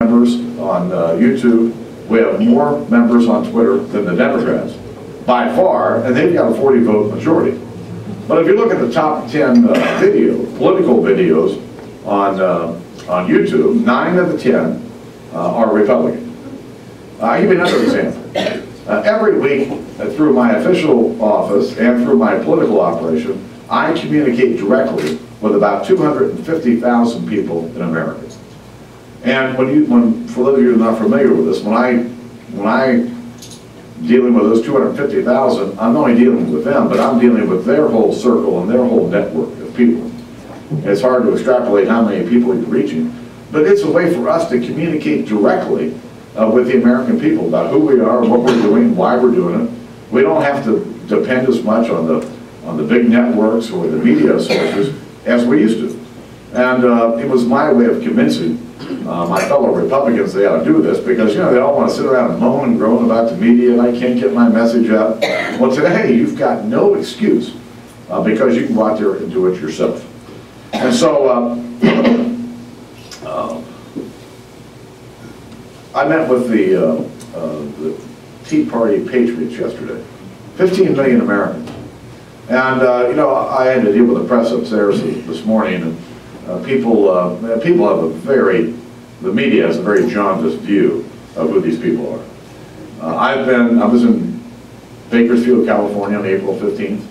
members on uh, YouTube. We have more members on Twitter than the Democrats, by far, and they've got a 40 vote majority. But if you look at the top 10 uh, video, political videos on, uh, on YouTube, nine of the 10 uh, are Republican. I'll give you another example. Uh, every week, uh, through my official office and through my political operation, I communicate directly with about 250,000 people in America. And when you, when, for those of you who are not familiar with this, when I, when I dealing with those 250,000, I'm not only dealing with them, but I'm dealing with their whole circle and their whole network of people. It's hard to extrapolate how many people you're reaching, but it's a way for us to communicate directly uh, with the American people about who we are, what we're doing, why we're doing it. We don't have to depend as much on the on the big networks or the media sources as we used to. And uh, it was my way of convincing uh, my fellow Republicans they ought to do this because, you know, they all want to sit around and moan and groan about the media and I can't get my message out. Well, today you've got no excuse uh, because you can go out there and do it yourself. And so uh, uh I met with the, uh, uh, the Tea Party Patriots yesterday, 15 million Americans. And, you know, I had to deal with the press upstairs this morning and people, people have a very, the media has a very jaundiced view of who these people are. Uh, I've been, I was in Bakersfield, California on April 15th.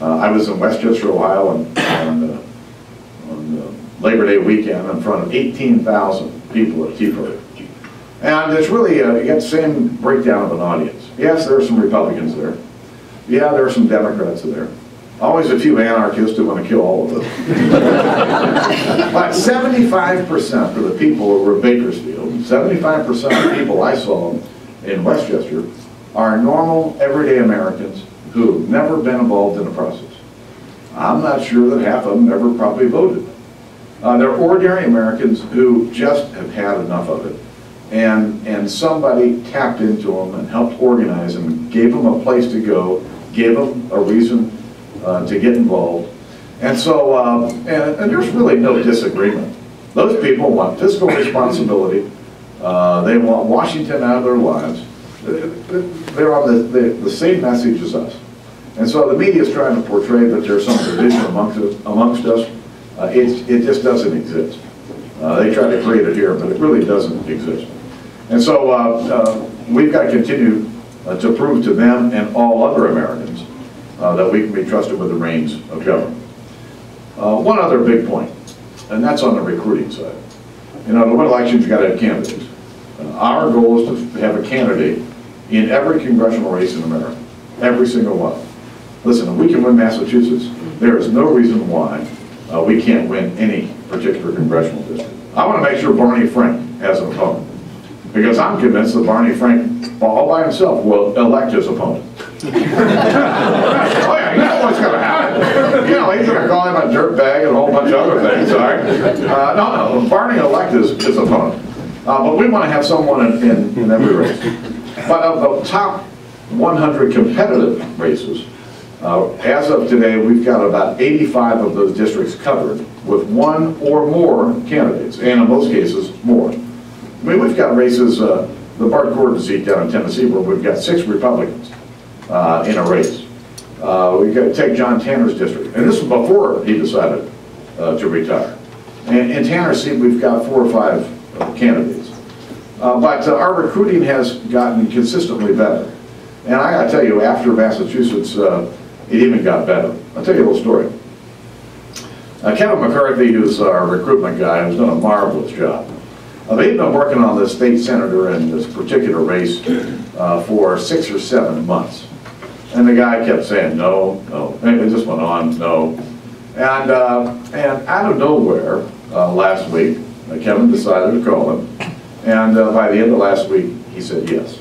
Uh, I was in West Chester, Ohio on, on, uh, on Labor Day weekend in front of 18,000 people at Party. And it's really, you get the same breakdown of an audience. Yes, there are some Republicans there. Yeah, there are some Democrats there. Always a few anarchists who want to kill all of them. but 75% of the people who were in Bakersfield, 75% of the people I saw in West Chester are normal, everyday Americans who've never been involved in the process. I'm not sure that half of them ever probably voted. Uh, they're ordinary Americans who just have had enough of it. And, and somebody tapped into them and helped organize them, gave them a place to go, gave them a reason uh, to get involved. And so, uh, and, and, there's really no disagreement. Those people want fiscal responsibility. Uh, they want Washington out of their lives. They're on the, the, the, same message as us. And so the media is trying to portray that there's some division amongst, amongst us. Uh, it, it just doesn't exist. Uh, they try to create it here, but it really doesn't exist. And so uh, we've got to continue to prove to them and all other Americans uh, that we can be trusted with the reins of government. Uh, one other big point, and that's on the recruiting side. You know, win elections, you've got to have candidates. Uh, our goal is to have a candidate in every congressional race in America, every single one. Listen, if we can win Massachusetts, there is no reason why uh, we can't win any particular congressional district. I want to make sure Barney Frank has an opponent. Because I'm convinced that Barney Frank, all by himself, will elect his opponent. oh yeah, you know what's going to happen. You know, he's going to call him a dirtbag and a whole bunch of other things, all right? Uh, no, no, Barney elect is his opponent. Uh, but we want to have someone in, in, in every race. But of the top 100 competitive races, uh, as of today, we've got about 85 of those districts covered with one or more candidates, and in most cases, more. I mean, we've got races, uh, the Bart Gordon seat down in Tennessee, where we've got six Republicans uh, in a race. Uh, we got to take John Tanner's district, and this was before he decided uh, to retire. And in Tanner's seat, we've got four or five uh, candidates. Uh, but our recruiting has gotten consistently better. And I gotta tell you, after Massachusetts, it even got better. I'll tell you a little story. Kevin McCarthy, who's our recruitment guy, has done a marvelous job. Uh, they've been working on the state senator in this particular race uh, for six or seven months. And the guy kept saying, no, no. And it just went on, no. And, uh, and out of nowhere, uh, last week, uh, Kevin decided to call him. And uh, by the end of last week, he said yes.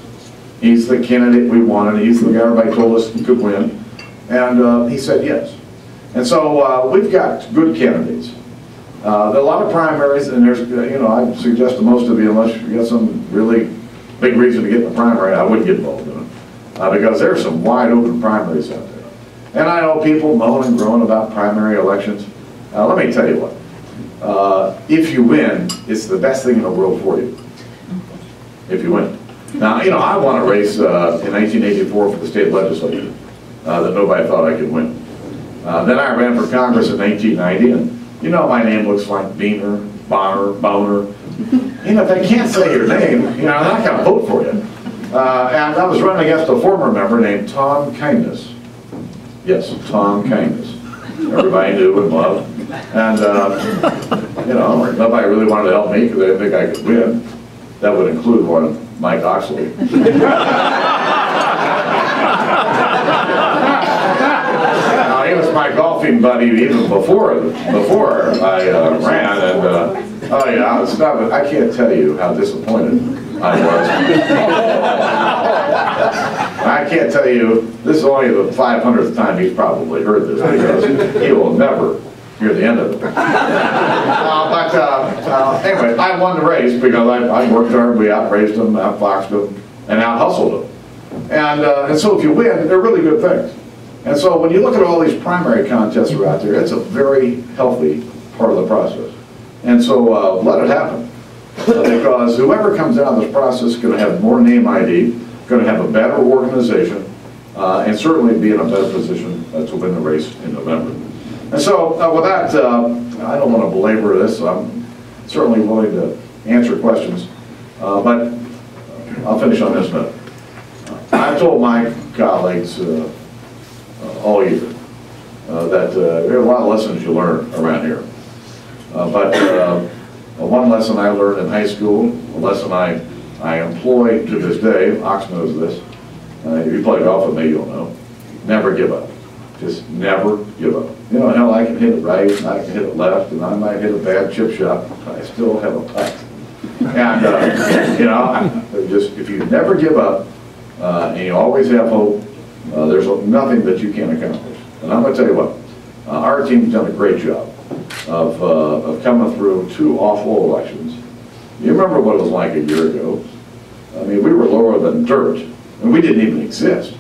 He's the candidate we wanted. He's the guy everybody told us could win. And he said yes. And so we've got good candidates. Uh, there are a lot of primaries, and there's, you know, I suggest to most of you, unless you got some really big reason to get in the primary, I wouldn't get involved in it. Uh, because there's some wide open primaries out there. And I know people moan and groan about primary elections. Uh, let me tell you what. uh, if you win, it's the best thing in the world for you. If you win. Now, you know, I won a race uh, in 1984 for the state legislature uh, that nobody thought I could win. Uh, Then I ran for Congress in 1990, and you know, my name looks like Beaner, Bonner, Boner. You know, if they can't say your name, you know, they're not gonna vote for you. Uh, And I was running against a former member named Tom Kindness. Yes, Tom Kindness. Everybody knew and loved. And, uh, you know, nobody really wanted to help me because they didn't think I could win. That would include one, Mike Oxley. Uh, He was my golfing buddy even before, before I uh, ran, and, uh, oh yeah, I was, not- I can't tell you how disappointed I was. I can't tell you, this is only the 500th time he's probably heard this, because he will never hear the end of it. Uh, But, uh, uh, anyway, I won the race because I, I worked hard, we outraced them, outfoxed them, and out-hustled them. And, uh, and so if you win, they're really good things. And so when you look at all these primary contests that are out there, it's a very healthy part of the process. And so uh, let it happen. Because whoever comes out of this process is going to have more name ID, going to have a better organization, uh, and certainly be in a better position uh, to win the race in November. And so uh, with that, uh, I don't want to belabor this. I'm certainly willing to answer questions. Uh, But I'll finish on this note. I've told my colleagues all year that there are a lot of lessons you learn around here. But one lesson I learned in high school, a lesson I, I employ to this day, Ox knows this, uh, if you play golf with me, you'll know, never give up. Just never give up. You know, hell, I can hit it right, and I can hit it left, and I might hit a bad chip shot, but I still have a putt. And, uh, you know, just, if you never give up, uh, and you always have hope, uh, there's nothing that you can't accomplish. And I'm gonna tell you what, uh, our team's done a great job of, uh, of coming through two awful elections. You remember what it was like a year ago? I mean, we were lower than dirt, and we didn't even exist.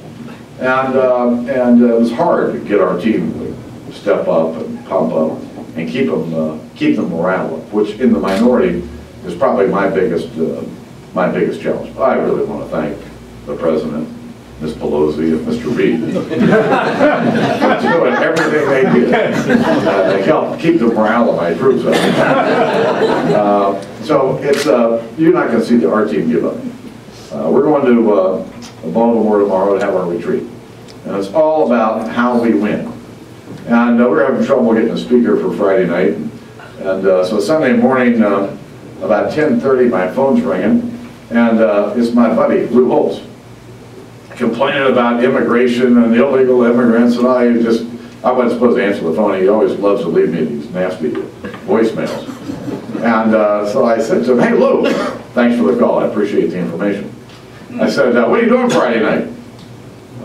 And, um, and it was hard to get our team to step up and pump up and keep them, uh, keep the morale up, which in the minority is probably my biggest, uh, my biggest challenge. I really want to thank the president, Ms. Pelosi, and Mr. Reid doing everything they did. Uh, They helped keep the morale of my troops up. So it's, uh, you're not going to see the, our team give up. Uh, We're going to uh, Baltimore tomorrow to have our retreat. And it's all about how we win. And uh, we're having trouble getting a speaker for Friday night. And uh, so Sunday morning, uh, about 10:30, my phone's ringing, and uh, it's my buddy, Lou Holtz, complaining about immigration and illegal immigrants, and I just, I wasn't supposed to answer the phone. He always loves to leave me these nasty voicemails. And uh, so I said to him, hey, Lou, thanks for the call, I appreciate the information. I said, uh, what are you doing Friday night?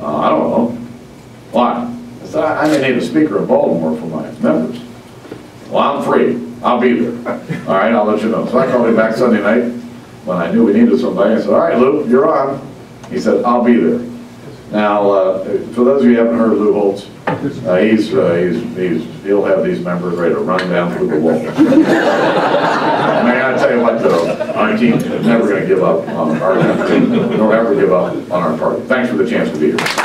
"Uh, I don't know. Why? I said, I I may need a speaker in Baltimore for my members. Well, I'm free, I'll be there. All right, I'll let you know. So I called him back Sunday night, when I knew we needed somebody, I said, all right, Lou, you're on. He said, I'll be there. Now, uh, for those of you who haven't heard of Lou Holtz, uh, he's, uh, he's, he's, he'll have these members ready to run down through the wall. Man, I tell you what, though, our team is never gonna give up on our country, nor ever give up on our party. Thanks for the chance to be here.